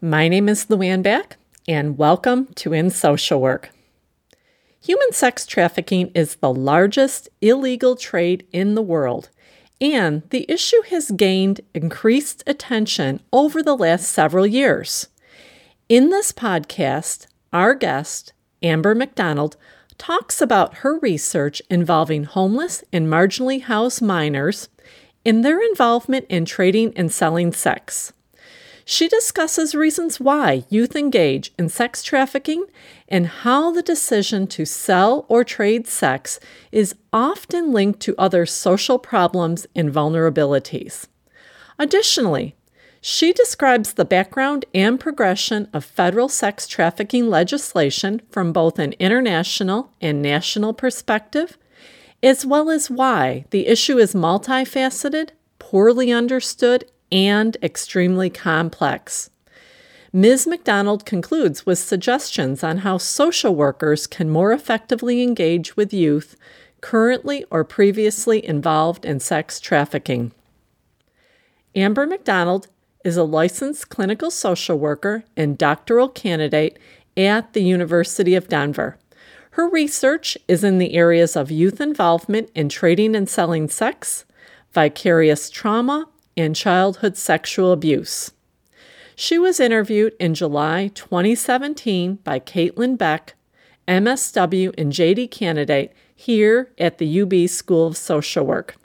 my name is Louanne Bakk, and welcome to In Social Work. Human sex trafficking is the largest illegal trade in the world, and the issue has gained increased attention over the last several years. In this podcast, our guest, Amber McDonald, talks about her research involving homeless and marginally housed minors and their involvement in trading and selling sex. She discusses reasons why youth engage in sex trafficking and how the decision to sell or trade sex is often linked to other social problems and vulnerabilities. Additionally, she describes the background and progression of federal sex trafficking legislation from both an international and national perspective, as well as why the issue is multifaceted, poorly understood, and extremely complex. Ms. McDonald concludes with suggestions on how social workers can more effectively engage with youth currently or previously involved in sex trafficking. Amber McDonald is a licensed clinical social worker and doctoral candidate at the University of Denver. Her research is in the areas of youth involvement in trading and selling sex, vicarious trauma, and childhood sexual abuse. She was interviewed in July 2017 by Caitlin Beck, MSW and JD candidate here at the UB School of Social Work.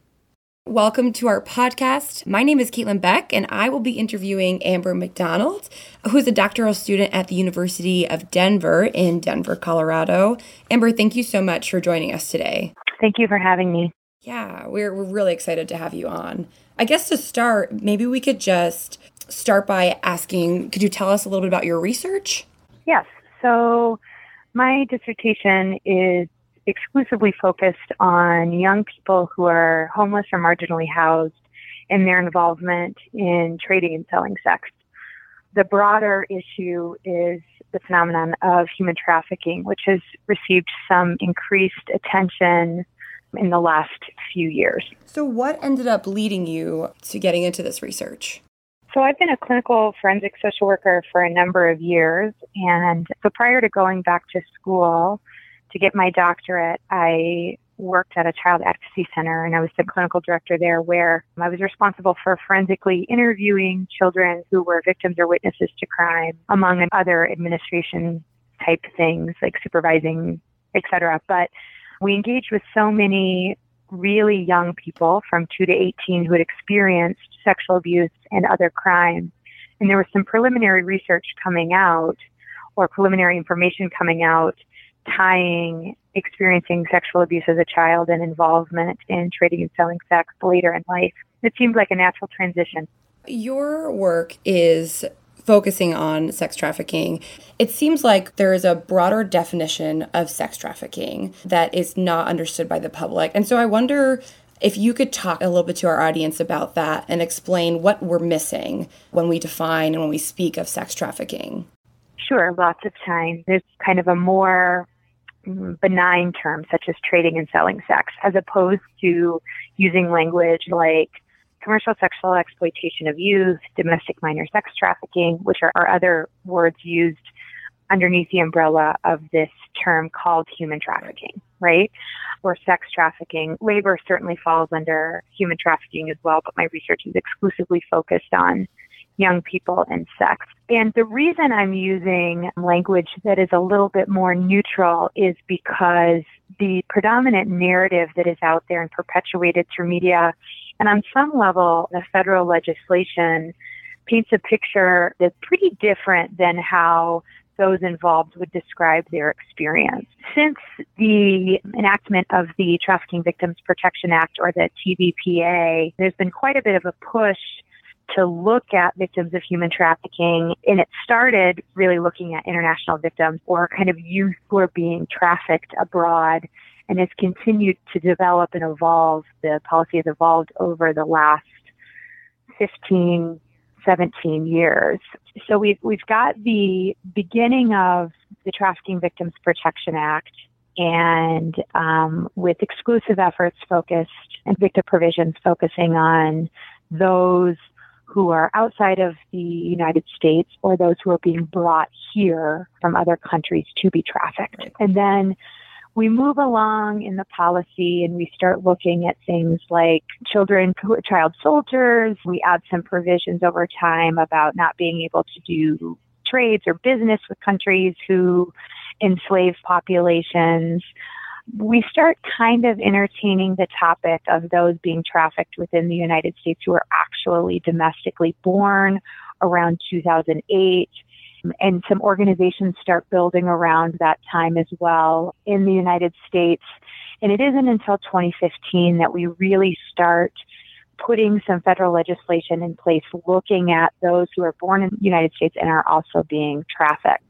Welcome to our podcast. My name is Caitlin Beck, and I will be interviewing Amber McDonald, who is a doctoral student at the University of Denver in Denver, Colorado. Amber, thank you so much for joining us today. Thank you for having me. Yeah, we're, we're really excited to have you on. I guess to start, maybe we could just start by asking could you tell us a little bit about your research? Yes. So, my dissertation is exclusively focused on young people who are homeless or marginally housed and their involvement in trading and selling sex. The broader issue is the phenomenon of human trafficking, which has received some increased attention in the last few years. So, what ended up leading you to getting into this research? So, I've been a clinical forensic social worker for a number of years. And so, prior to going back to school to get my doctorate, I worked at a child advocacy center and I was the clinical director there where I was responsible for forensically interviewing children who were victims or witnesses to crime among other administration type things like supervising, etc. But we engaged with so many really young people from 2 to 18 who had experienced sexual abuse and other crimes. And there was some preliminary research coming out or preliminary information coming out tying experiencing sexual abuse as a child and involvement in trading and selling sex later in life. It seemed like a natural transition. Your work is focusing on sex trafficking, it seems like there is a broader definition of sex trafficking that is not understood by the public. And so I wonder if you could talk a little bit to our audience about that and explain what we're missing when we define and when we speak of sex trafficking. Sure, lots of times there's kind of a more mm, benign term such as trading and selling sex as opposed to using language like commercial sexual exploitation of youth, domestic minor sex trafficking, which are, are other words used underneath the umbrella of this term called human trafficking, right? Or sex trafficking. Labor certainly falls under human trafficking as well, but my research is exclusively focused on young people and sex. And the reason I'm using language that is a little bit more neutral is because the predominant narrative that is out there and perpetuated through media and on some level, the federal legislation paints a picture that's pretty different than how those involved would describe their experience. Since the enactment of the Trafficking Victims Protection Act or the TVPA, there's been quite a bit of a push to look at victims of human trafficking. And it started really looking at international victims or kind of youth who are being trafficked abroad and has continued to develop and evolve. The policy has evolved over the last 15, 17 years. So we've, we've got the beginning of the Trafficking Victims Protection Act and um, with exclusive efforts focused and victim provisions focusing on those who are outside of the United States or those who are being brought here from other countries to be trafficked. And then we move along in the policy and we start looking at things like children child soldiers. We add some provisions over time about not being able to do trades or business with countries who enslave populations. We start kind of entertaining the topic of those being trafficked within the United States who are actually domestically born around 2008 Um, and some organizations start building around that time as well in the United States. And it isn't until 2015 that we really start putting some federal legislation in place looking at those who are born in the United States and are also being trafficked.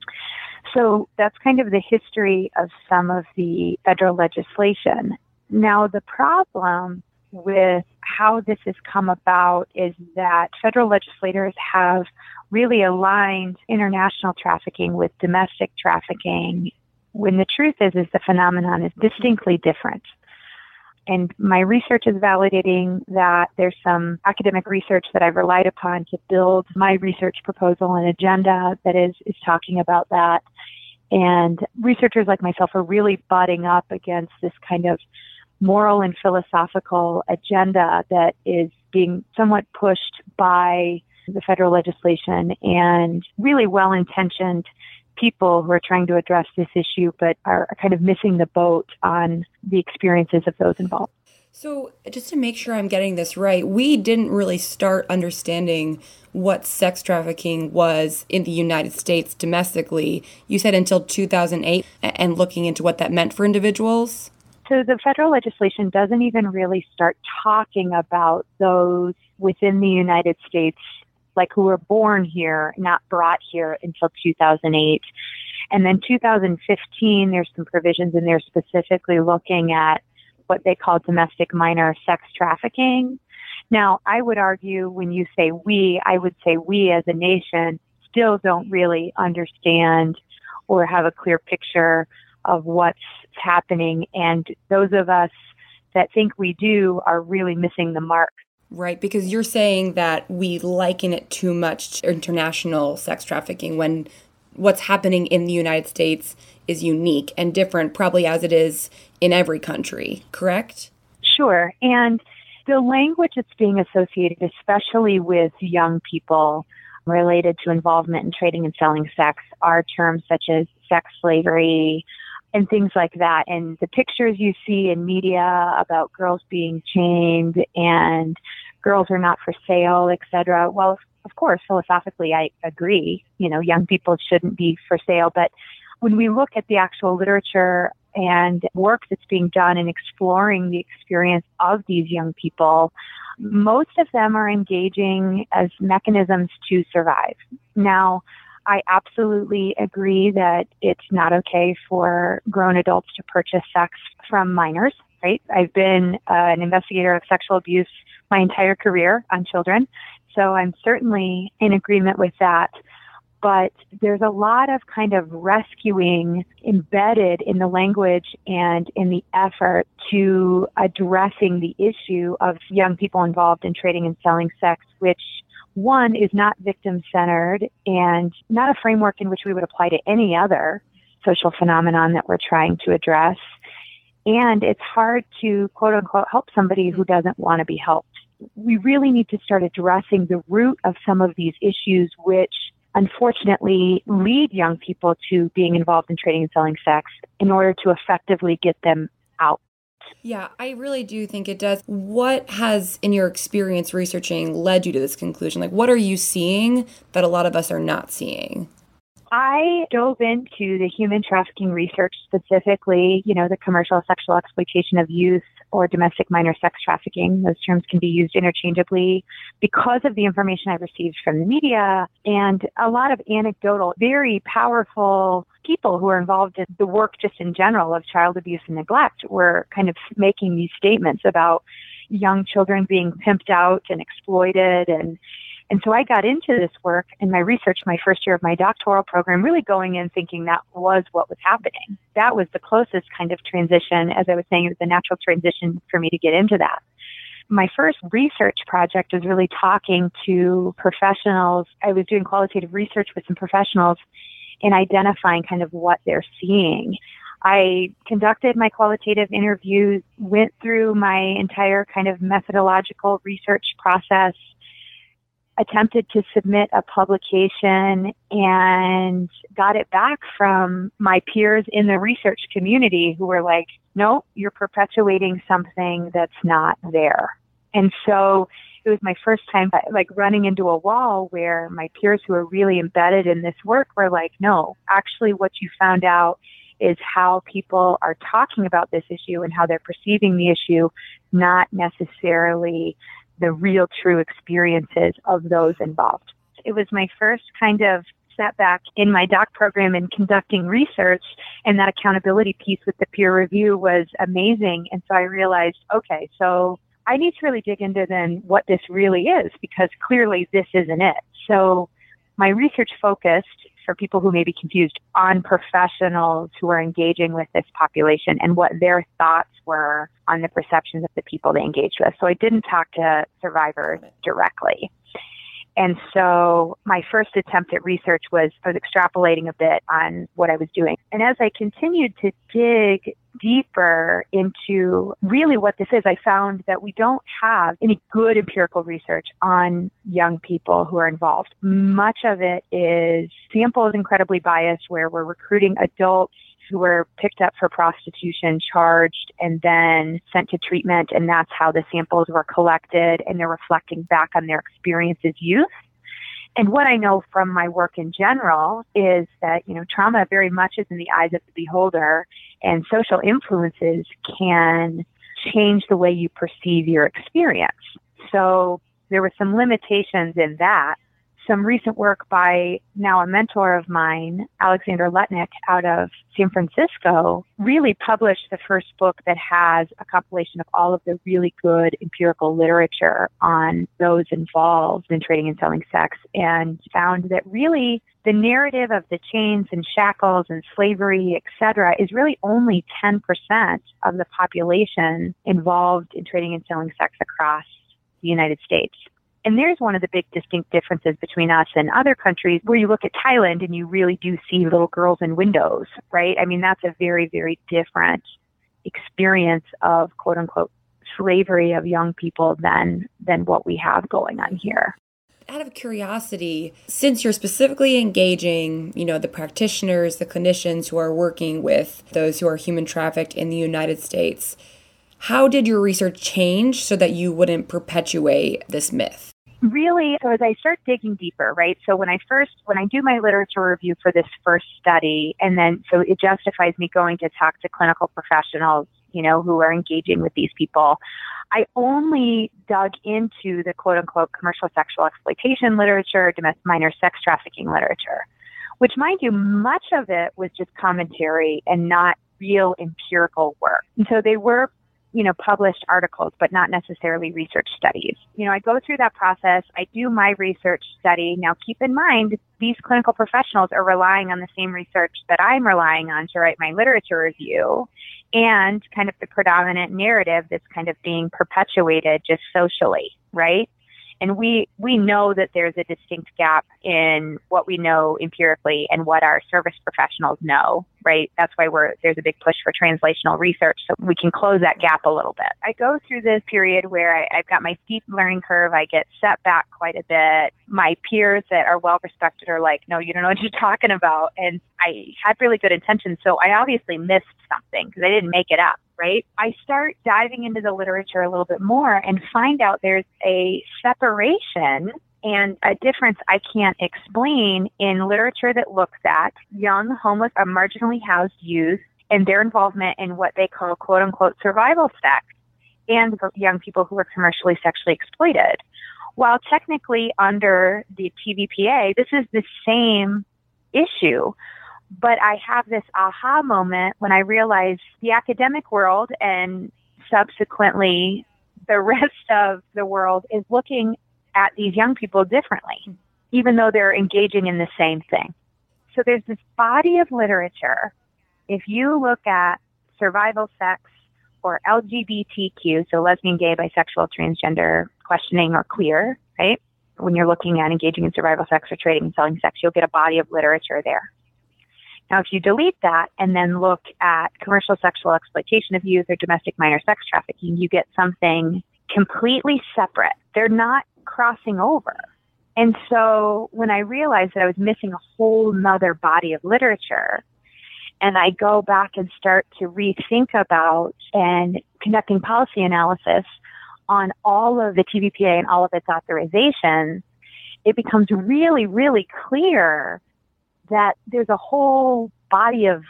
So that's kind of the history of some of the federal legislation. Now, the problem with how this has come about is that federal legislators have really aligned international trafficking with domestic trafficking when the truth is is the phenomenon is distinctly different. And my research is validating that there's some academic research that I've relied upon to build my research proposal and agenda that is, is talking about that. And researchers like myself are really butting up against this kind of moral and philosophical agenda that is being somewhat pushed by the federal legislation and really well intentioned people who are trying to address this issue but are kind of missing the boat on the experiences of those involved. So, just to make sure I'm getting this right, we didn't really start understanding what sex trafficking was in the United States domestically. You said until 2008 and looking into what that meant for individuals? So the federal legislation doesn't even really start talking about those within the United States, like who were born here, not brought here until 2008. And then 2015, there's some provisions in there specifically looking at what they call domestic minor sex trafficking. Now, I would argue when you say we, I would say we as a nation still don't really understand or have a clear picture of what's happening. And those of us that think we do are really missing the mark. Right, because you're saying that we liken it too much to international sex trafficking when what's happening in the United States is unique and different, probably as it is in every country, correct? Sure. And the language that's being associated, especially with young people related to involvement in trading and selling sex, are terms such as sex slavery, and things like that. And the pictures you see in media about girls being chained and girls are not for sale, etc. Well, of course, philosophically, I agree. You know, young people shouldn't be for sale. But when we look at the actual literature and work that's being done in exploring the experience of these young people, most of them are engaging as mechanisms to survive. Now, I absolutely agree that it's not okay for grown adults to purchase sex from minors, right? I've been uh, an investigator of sexual abuse my entire career on children, so I'm certainly in agreement with that. But there's a lot of kind of rescuing embedded in the language and in the effort to addressing the issue of young people involved in trading and selling sex, which one is not victim centered and not a framework in which we would apply to any other social phenomenon that we're trying to address. And it's hard to quote unquote help somebody who doesn't want to be helped. We really need to start addressing the root of some of these issues, which unfortunately lead young people to being involved in trading and selling sex in order to effectively get them. Yeah, I really do think it does. What has, in your experience researching, led you to this conclusion? Like, what are you seeing that a lot of us are not seeing? I dove into the human trafficking research specifically, you know, the commercial sexual exploitation of youth or domestic minor sex trafficking. Those terms can be used interchangeably because of the information I received from the media and a lot of anecdotal, very powerful people who are involved in the work just in general of child abuse and neglect were kind of making these statements about young children being pimped out and exploited and and so I got into this work in my research, my first year of my doctoral program, really going in thinking that was what was happening. That was the closest kind of transition. As I was saying, it was a natural transition for me to get into that. My first research project was really talking to professionals. I was doing qualitative research with some professionals and identifying kind of what they're seeing. I conducted my qualitative interviews, went through my entire kind of methodological research process, attempted to submit a publication and got it back from my peers in the research community who were like, no, you're perpetuating something that's not there. And so it was my first time uh, like running into a wall where my peers who are really embedded in this work were like, no, actually what you found out is how people are talking about this issue and how they're perceiving the issue, not necessarily the real true experiences of those involved. It was my first kind of setback in my doc program in conducting research and that accountability piece with the peer review was amazing. And so I realized, okay, so I need to really dig into then what this really is because clearly this isn't it. So my research focused for people who may be confused on professionals who are engaging with this population and what their thoughts were on the perceptions of the people they engaged with. So I didn't talk to survivors directly. And so my first attempt at research was I was extrapolating a bit on what I was doing. And as I continued to dig deeper into really what this is, I found that we don't have any good empirical research on young people who are involved. Much of it is samples incredibly biased where we're recruiting adults who were picked up for prostitution, charged, and then sent to treatment. And that's how the samples were collected and they're reflecting back on their experience as youth. And what I know from my work in general is that, you know, trauma very much is in the eyes of the beholder and social influences can change the way you perceive your experience. So there were some limitations in that some recent work by now a mentor of mine, Alexandra Lutnick, out of San Francisco, really published the first book that has a compilation of all of the really good empirical literature on those involved in trading and selling sex and found that really the narrative of the chains and shackles and slavery, et cetera, is really only 10% of the population involved in trading and selling sex across the United States. And there's one of the big distinct differences between us and other countries where you look at Thailand and you really do see little girls in windows, right? I mean, that's a very, very different experience of quote unquote slavery of young people than than what we have going on here. Out of curiosity, since you're specifically engaging, you know, the practitioners, the clinicians who are working with those who are human trafficked in the United States, how did your research change so that you wouldn't perpetuate this myth? Really, so as I start digging deeper, right? So when I first, when I do my literature review for this first study, and then so it justifies me going to talk to clinical professionals, you know, who are engaging with these people. I only dug into the quote unquote commercial sexual exploitation literature, domestic minor sex trafficking literature, which mind you, much of it was just commentary and not real empirical work. And so they were you know, published articles, but not necessarily research studies. You know, I go through that process. I do my research study. Now, keep in mind, these clinical professionals are relying on the same research that I'm relying on to write my literature review and kind of the predominant narrative that's kind of being perpetuated just socially, right? And we, we know that there's a distinct gap in what we know empirically and what our service professionals know, right? That's why we're, there's a big push for translational research so we can close that gap a little bit. I go through this period where I, I've got my steep learning curve. I get set back quite a bit. My peers that are well respected are like, no, you don't know what you're talking about. And I had really good intentions. So I obviously missed something because I didn't make it up right? I start diving into the literature a little bit more and find out there's a separation and a difference I can't explain in literature that looks at young, homeless, or marginally housed youth and their involvement in what they call quote unquote survival sex and young people who are commercially sexually exploited. While technically under the TVPA, this is the same issue. But I have this aha moment when I realize the academic world and subsequently the rest of the world is looking at these young people differently, even though they're engaging in the same thing. So there's this body of literature. If you look at survival sex or LGBTQ, so lesbian, gay, bisexual, transgender, questioning, or queer, right? When you're looking at engaging in survival sex or trading and selling sex, you'll get a body of literature there. Now, if you delete that and then look at commercial sexual exploitation of youth or domestic minor sex trafficking, you get something completely separate. They're not crossing over. And so when I realized that I was missing a whole nother body of literature, and I go back and start to rethink about and conducting policy analysis on all of the TVPA and all of its authorizations, it becomes really, really clear that there's a whole body of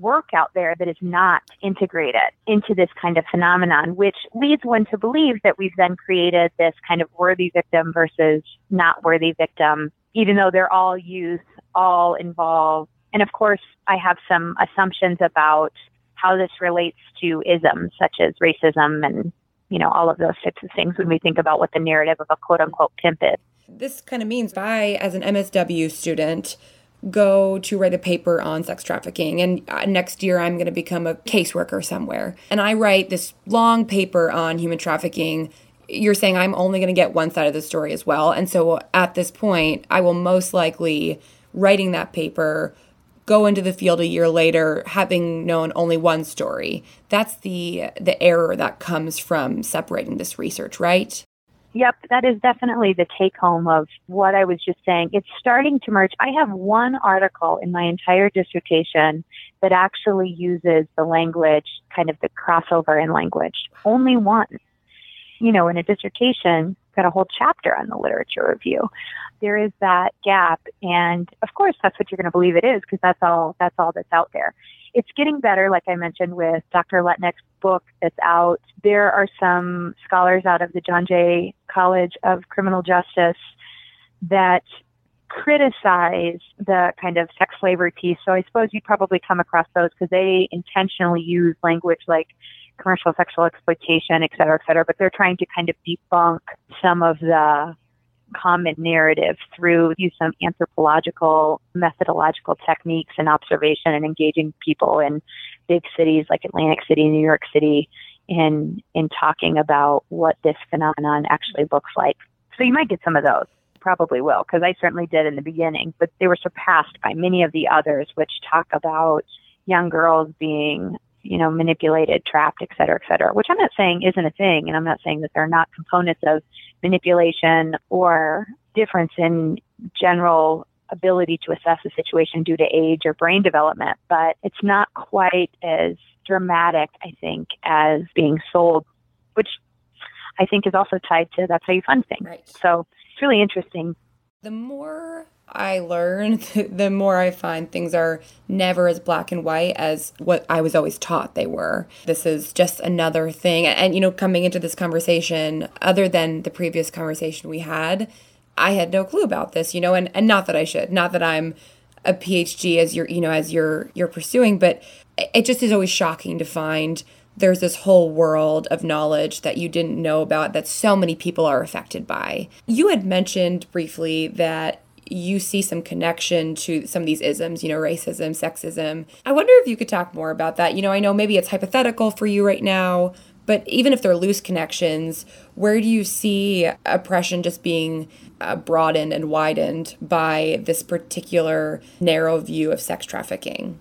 work out there that is not integrated into this kind of phenomenon, which leads one to believe that we've then created this kind of worthy victim versus not worthy victim, even though they're all youth, all involved. And of course, I have some assumptions about how this relates to isms such as racism and, you know, all of those types of things when we think about what the narrative of a quote unquote pimp is. This kind of means by as an MSW student, go to write a paper on sex trafficking and uh, next year I'm going to become a caseworker somewhere. And I write this long paper on human trafficking. You're saying I'm only going to get one side of the story as well and so at this point I will most likely writing that paper go into the field a year later having known only one story. That's the the error that comes from separating this research right Yep, that is definitely the take home of what I was just saying. It's starting to merge. I have one article in my entire dissertation that actually uses the language, kind of the crossover in language. Only one. You know, in a dissertation, got a whole chapter on the literature review. There is that gap, and of course, that's what you're going to believe it is because that's all that's all that's out there it's getting better, like I mentioned, with Dr. Lutnick's book that's out. There are some scholars out of the John Jay College of Criminal Justice that criticize the kind of sex slavery piece. So I suppose you'd probably come across those because they intentionally use language like commercial sexual exploitation, et cetera, et cetera, but they're trying to kind of debunk some of the common narrative through use of anthropological methodological techniques and observation and engaging people in big cities like Atlantic City, New York City in in talking about what this phenomenon actually looks like. So you might get some of those. Probably will, because I certainly did in the beginning, but they were surpassed by many of the others, which talk about young girls being you know, manipulated, trapped, et cetera, et cetera, which I'm not saying isn't a thing. And I'm not saying that there are not components of manipulation or difference in general ability to assess a situation due to age or brain development, but it's not quite as dramatic, I think, as being sold, which I think is also tied to that's how you fund things. Right. So it's really interesting. The more I learn, the more I find things are never as black and white as what I was always taught they were. This is just another thing. And, you know, coming into this conversation, other than the previous conversation we had, I had no clue about this, you know, and, and not that I should, not that I'm a PhD as you're, you know, as you're, you're pursuing, but it just is always shocking to find there's this whole world of knowledge that you didn't know about that so many people are affected by. You had mentioned briefly that you see some connection to some of these isms, you know, racism, sexism. I wonder if you could talk more about that. You know, I know maybe it's hypothetical for you right now, but even if they're loose connections, where do you see oppression just being uh, broadened and widened by this particular narrow view of sex trafficking?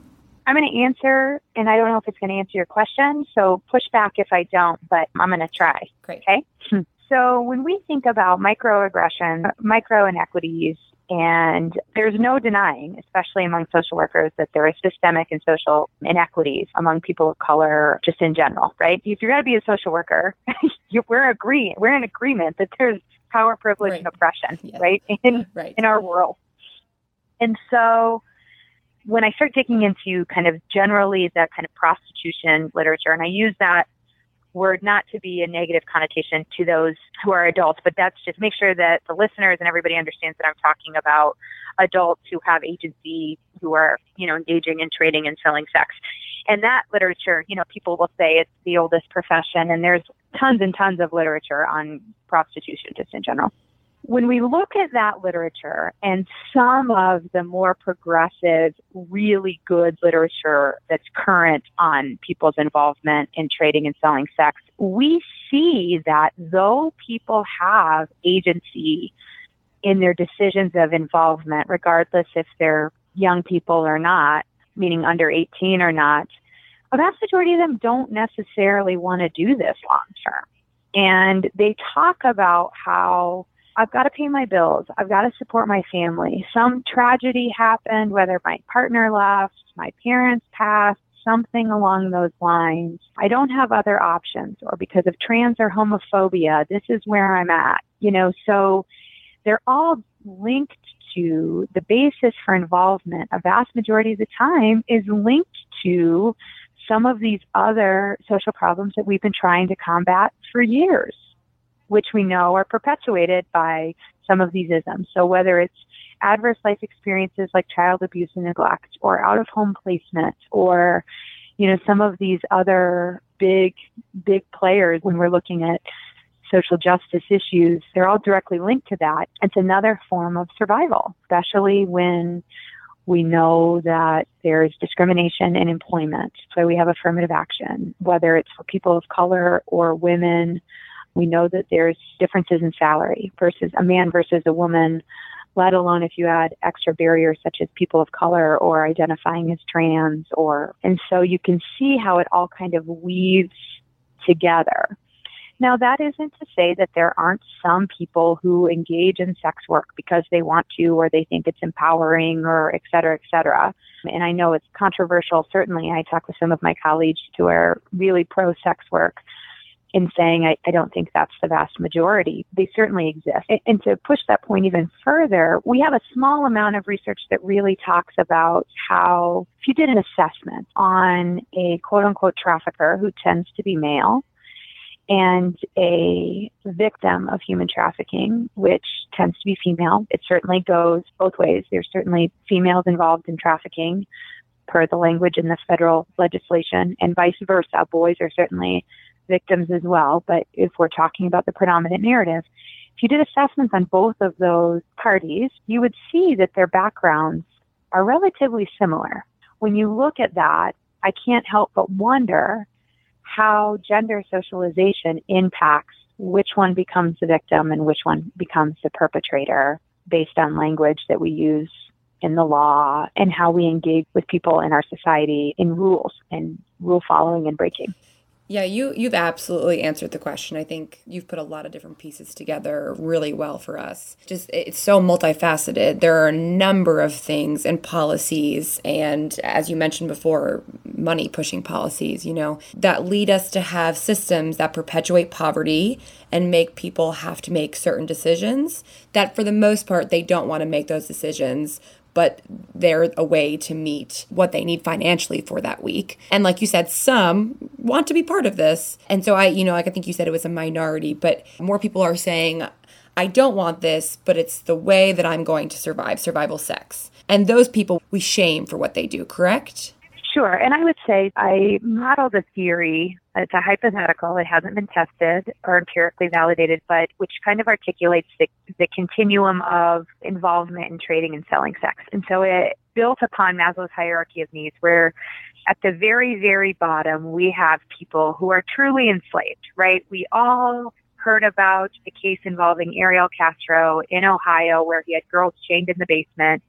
I'm going to answer, and I don't know if it's going to answer your question, so push back if I don't, but I'm going to try. Great. Okay. So when we think about microaggression, micro inequities, and there's no denying, especially among social workers, that there are systemic and social inequities among people of color, just in general, right? If you're going to be a social worker, we're agree we're in agreement that there's power, privilege, Right. and oppression, Yes. right? In Right. in our world. And so when I start digging into kind of generally the kind of prostitution literature, and I use that word not to be a negative connotation to those who are adults, but that's just make sure that the listeners and everybody understands that I'm talking about adults who have agency, who are, you know, engaging in trading and selling sex. And that literature, you know, people will say it's the oldest profession, and there's tons and tons of literature on prostitution just in general when we look at that literature and some of the more progressive, really good literature that's current on people's involvement in trading and selling sex, we see that though people have agency in their decisions of involvement, regardless if they're young people or not, meaning under 18 or not, a vast majority of them don't necessarily want to do this long term. And they talk about how I've got to pay my bills. I've got to support my family. Some tragedy happened, whether my partner left, my parents passed, something along those lines. I don't have other options, or because of trans or homophobia, this is where I'm at. You know, so they're all linked to the basis for involvement. A vast majority of the time is linked to some of these other social problems that we've been trying to combat for years which we know are perpetuated by some of these isms. So whether it's adverse life experiences like child abuse and neglect or out of home placement or you know some of these other big big players when we're looking at social justice issues they're all directly linked to that it's another form of survival especially when we know that there's discrimination in employment so we have affirmative action whether it's for people of color or women we know that there's differences in salary versus a man versus a woman, let alone if you add extra barriers such as people of color or identifying as trans or, and so you can see how it all kind of weaves together. Now, that isn't to say that there aren't some people who engage in sex work because they want to or they think it's empowering or et cetera, et cetera. And I know it's controversial. Certainly, I talk with some of my colleagues who are really pro sex work in saying I, I, don't think that's the vast majority. They certainly exist. And, and, to push that point even further, we have a small amount of research that really talks about how if you did an assessment on a quote unquote trafficker who tends to be male and a victim of human trafficking, which tends to be female, it certainly goes both ways. There's certainly females involved in trafficking per the language in the federal legislation and vice versa. Boys are certainly victims as well. But if we're talking about the predominant narrative, if you did assessments on both of those parties, you would see that their backgrounds are relatively similar. When you look at that, I can't help but wonder how gender socialization impacts which one becomes the victim and which one becomes the perpetrator based on language that we use in the law and how we engage with people in our society in rules and rule following and breaking. Yeah, you you've absolutely answered the question. I think you've put a lot of different pieces together really well for us. Just it's so multifaceted. There are a number of things and policies and as you mentioned before, money pushing policies, you know, that lead us to have systems that perpetuate poverty and make people have to make certain decisions that for the most part they don't want to make those decisions but they're a way to meet what they need financially for that week. And like you said, some want to be part of this. And so I, you know, like I think you said it was a minority, but more people are saying, I don't want this, but it's the way that I'm going to survive, survival sex. And those people we shame for what they do, correct? Sure. And I would say I modeled a theory. It's a hypothetical. It hasn't been tested or empirically validated, but which kind of articulates the, the continuum of involvement in trading and selling sex. And so it built upon Maslow's hierarchy of needs, where at the very, very bottom, we have people who are truly enslaved, right? We all heard about the case involving Ariel Castro in Ohio where he had girls chained in the basement.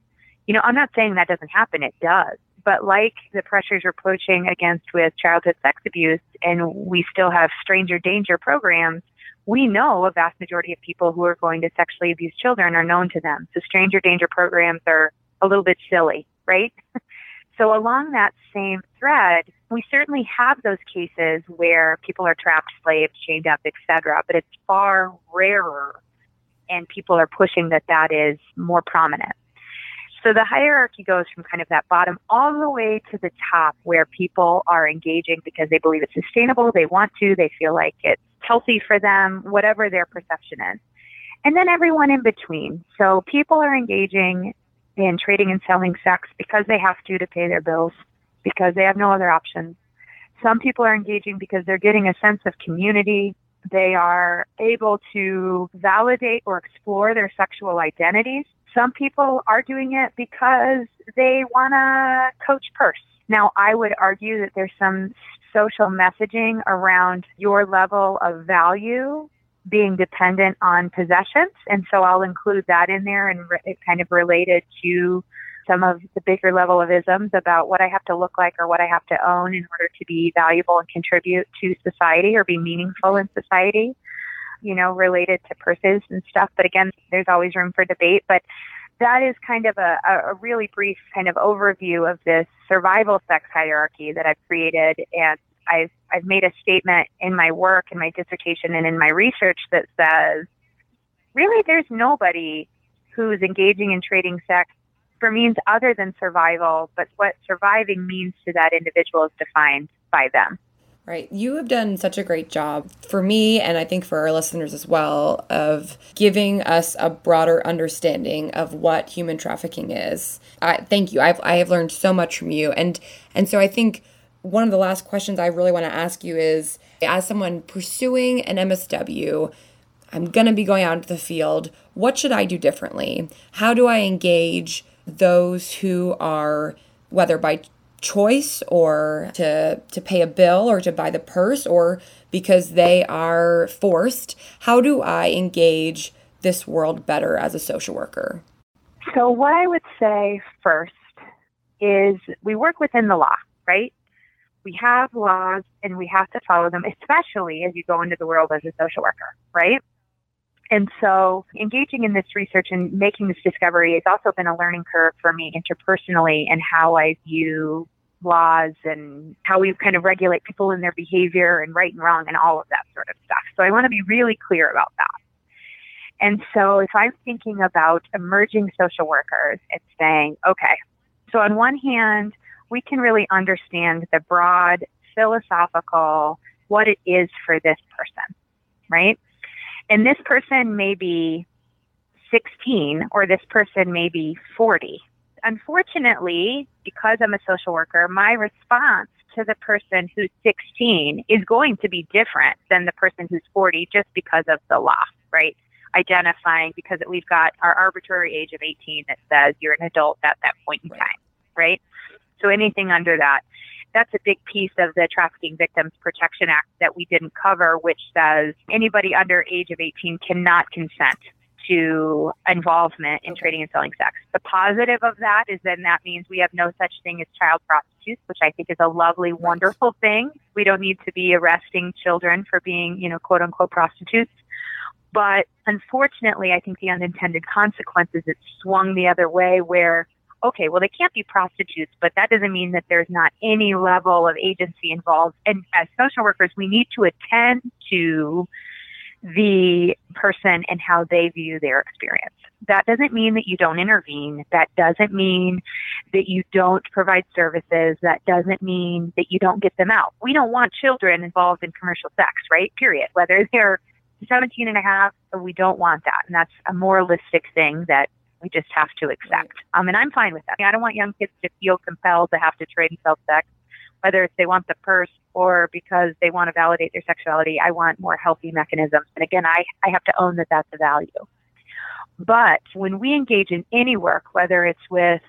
You know, I'm not saying that doesn't happen. It does. But like the pressures we're pushing against with childhood sex abuse, and we still have stranger danger programs, we know a vast majority of people who are going to sexually abuse children are known to them. So stranger danger programs are a little bit silly, right? so along that same thread, we certainly have those cases where people are trapped, slaves, chained up, etc. But it's far rarer and people are pushing that that is more prominent. So the hierarchy goes from kind of that bottom all the way to the top where people are engaging because they believe it's sustainable, they want to, they feel like it's healthy for them, whatever their perception is. And then everyone in between. So people are engaging in trading and selling sex because they have to to pay their bills, because they have no other options. Some people are engaging because they're getting a sense of community. They are able to validate or explore their sexual identities. Some people are doing it because they want to coach purse. Now, I would argue that there's some social messaging around your level of value being dependent on possessions. And so I'll include that in there and re- kind of related to some of the bigger level of isms about what I have to look like or what I have to own in order to be valuable and contribute to society or be meaningful in society, you know, related to purses and stuff. But again, there's always room for debate. But that is kind of a, a really brief kind of overview of this survival sex hierarchy that I've created. And I've, I've made a statement in my work, in my dissertation, and in my research that says, really, there's nobody who's engaging in trading sex for means other than survival, but what surviving means to that individual is defined by them. Right. You have done such a great job for me, and I think for our listeners as well, of giving us a broader understanding of what human trafficking is. I, thank you. I've, I have learned so much from you. And, and so I think one of the last questions I really want to ask you is as someone pursuing an MSW, I'm going to be going out into the field. What should I do differently? How do I engage those who are, whether by choice or to to pay a bill or to buy the purse or because they are forced how do i engage this world better as a social worker? So what i would say first is we work within the law right? We have laws and we have to follow them especially as you go into the world as a social worker right and so engaging in this research and making this discovery has also been a learning curve for me interpersonally and how I view laws and how we kind of regulate people in their behavior and right and wrong and all of that sort of stuff. So I want to be really clear about that. And so if I'm thinking about emerging social workers, it's saying, okay, so on one hand, we can really understand the broad philosophical what it is for this person, right? And this person may be 16 or this person may be 40. Unfortunately, because I'm a social worker, my response to the person who's 16 is going to be different than the person who's 40 just because of the law, right? Identifying because we've got our arbitrary age of 18 that says you're an adult at that point in time, right? So anything under that that's a big piece of the Trafficking Victims Protection Act that we didn't cover, which says anybody under age of 18 cannot consent to involvement in trading and selling sex. The positive of that is then that means we have no such thing as child prostitutes, which I think is a lovely, wonderful thing. We don't need to be arresting children for being, you know, quote unquote prostitutes. But unfortunately, I think the unintended consequences, it swung the other way where okay, well, they can't be prostitutes, but that doesn't mean that there's not any level of agency involved. And as social workers, we need to attend to the person and how they view their experience. That doesn't mean that you don't intervene. That doesn't mean that you don't provide services. That doesn't mean that you don't get them out. We don't want children involved in commercial sex, right? Period. Whether they're 17 and a half, we don't want that. And that's a moralistic thing that we just have to accept. Um, and I'm fine with that. I don't want young kids to feel compelled to have to trade and sell sex, whether it's they want the purse or because they want to validate their sexuality. I want more healthy mechanisms. And again, I, I have to own that that's a value. But when we engage in any work, whether it's with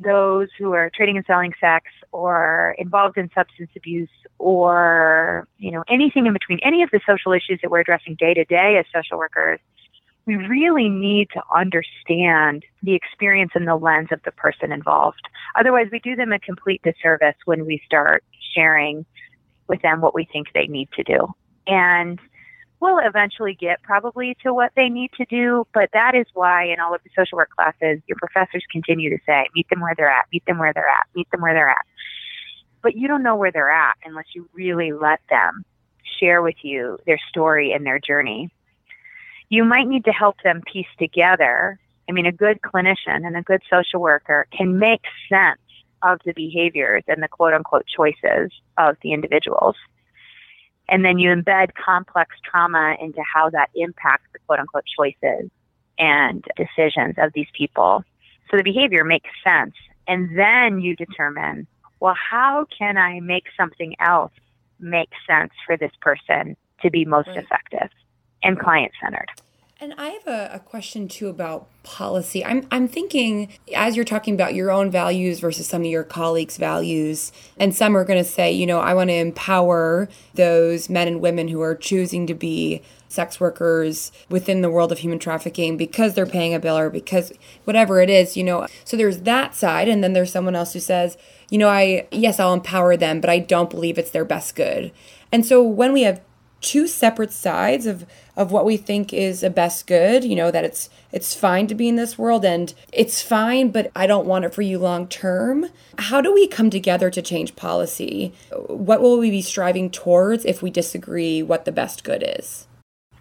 those who are trading and selling sex or involved in substance abuse or you know anything in between any of the social issues that we're addressing day to day as social workers we really need to understand the experience and the lens of the person involved. Otherwise, we do them a complete disservice when we start sharing with them what we think they need to do. And we'll eventually get probably to what they need to do, but that is why in all of the social work classes, your professors continue to say, meet them where they're at, meet them where they're at, meet them where they're at. But you don't know where they're at unless you really let them share with you their story and their journey. You might need to help them piece together. I mean, a good clinician and a good social worker can make sense of the behaviors and the quote unquote choices of the individuals. And then you embed complex trauma into how that impacts the quote unquote choices and decisions of these people. So the behavior makes sense. And then you determine, well, how can I make something else make sense for this person to be most right. effective and client centered? And I have a, a, question too about policy. I'm, I'm thinking, as you're talking about your own values versus some of your colleagues' values, and some are going to say, you know, I want to empower those men and women who are choosing to be sex workers within the world of human trafficking because they're paying a bill or because whatever it is, you know. So there's that side. And then there's someone else who says, you know, I, yes, I'll empower them, but I don't believe it's their best good. And so when we have two separate sides of of what we think is a best good you know that it's it's fine to be in this world and it's fine but i don't want it for you long term. How do we come together to change policy? What will we be striving towards if we disagree what the best good is?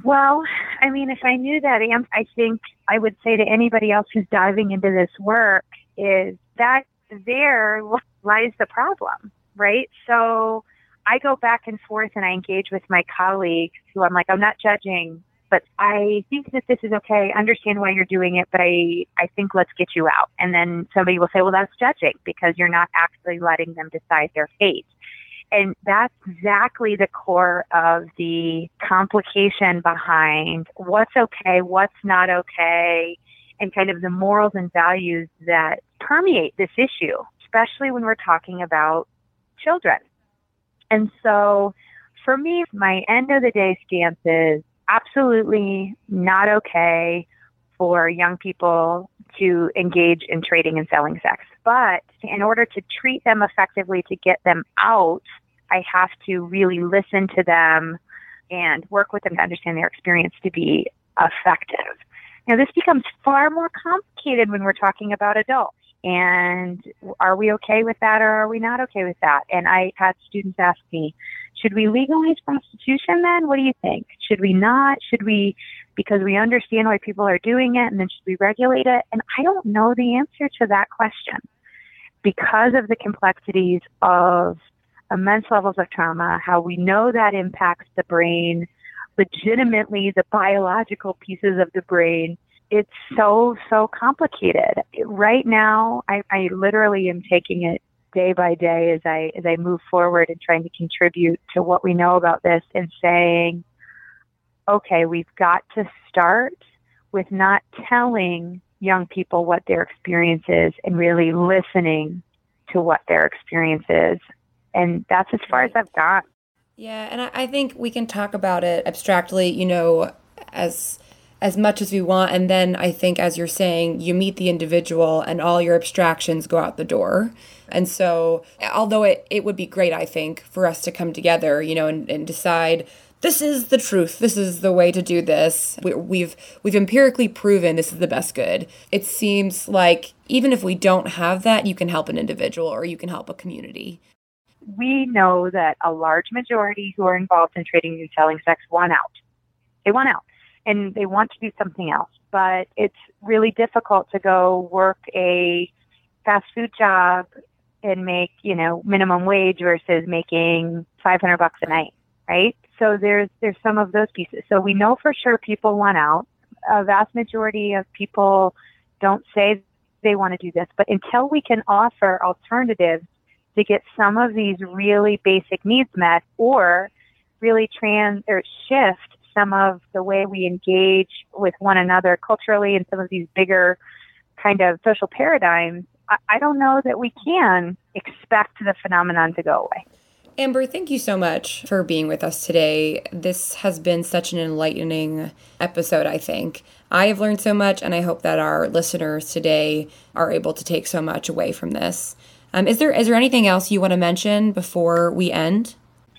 Well, I mean, if I knew that, I think I would say to anybody else who's diving into this work is that there lies the problem, right? So I go back and forth and I engage with my colleagues who I'm like, I'm not judging, but I think that this is okay. I understand why you're doing it, but I, I think let's get you out. And then somebody will say, well, that's judging because you're not actually letting them decide their fate. And that's exactly the core of the complication behind what's okay, what's not okay, and kind of the morals and values that permeate this issue, especially when we're talking about children. And so for me, my end of the day stance is absolutely not okay for young people to engage in trading and selling sex. But in order to treat them effectively to get them out, I have to really listen to them and work with them to understand their experience to be effective. Now, this becomes far more complicated when we're talking about adults. And are we okay with that or are we not okay with that? And I had students ask me, should we legalize prostitution then? What do you think? Should we not? Should we, because we understand why people are doing it, and then should we regulate it? And I don't know the answer to that question because of the complexities of immense levels of trauma, how we know that impacts the brain, legitimately the biological pieces of the brain. It's so, so complicated. Right now, I, I literally am taking it day by day as I as I move forward and trying to contribute to what we know about this and saying, okay, we've got to start with not telling young people what their experience is and really listening to what their experience is and that's as far as I've got. Yeah, and I, I think we can talk about it abstractly, you know, as as much as we want. And then i think as you're saying you meet the individual and all your abstractions go out the door. And so although it, it would be great i think for us to come together you know and, and decide this is the truth. This is the way to do this. We, we've we've empirically proven this is the best good. It seems like even if we don't have that you can help an individual or you can help a community. We know that a large majority who are involved in trading and selling sex want out. They want out and they want to do something else, but it's really difficult to go work a fast food job and make, you know, minimum wage versus making 500 bucks a night, right? So there's, there's some of those pieces. So we know for sure people want out. A vast majority of people don't say they want to do this, but until we can offer alternatives to get some of these really basic needs met or really trans or shift some of the way we engage with one another culturally and some of these bigger kind of social paradigms, I, I don't know that we can expect the phenomenon to go away. Amber, thank you so much for being with us today. This has been such an enlightening episode, I think. I have learned so much, and I hope that our listeners today are able to take so much away from this. Um, is there is there anything else you want to mention before we end?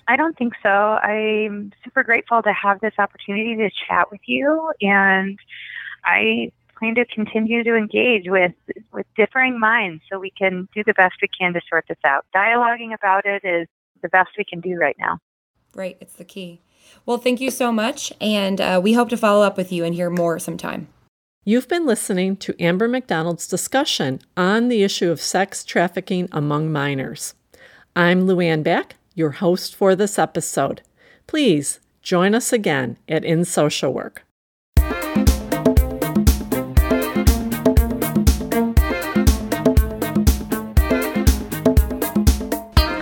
I don't think so. I'm super grateful to have this opportunity to chat with you, and I plan to continue to engage with with differing minds so we can do the best we can to sort this out. Dialoguing about it is the best we can do right now. Right, it's the key. Well, thank you so much. And uh, we hope to follow up with you and hear more sometime. You've been listening to Amber McDonald's discussion on the issue of sex trafficking among minors. I'm Louanne Bakk, your host for this episode. Please join us again at In Social Work.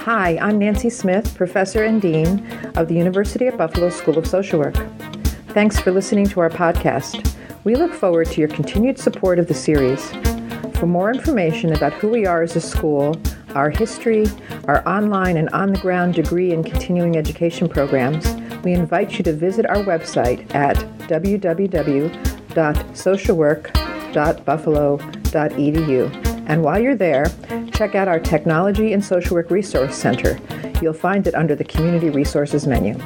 Hi, I'm Nancy Smith, Professor and Dean of the University at Buffalo School of Social Work. Thanks for listening to our podcast. We look forward to your continued support of the series. For more information about who we are as a school, our history, our online and on the ground degree and continuing education programs, we invite you to visit our website at www.socialwork.buffalo.edu. And while you're there, check out our Technology and Social Work Resource Center. You'll find it under the Community Resources menu.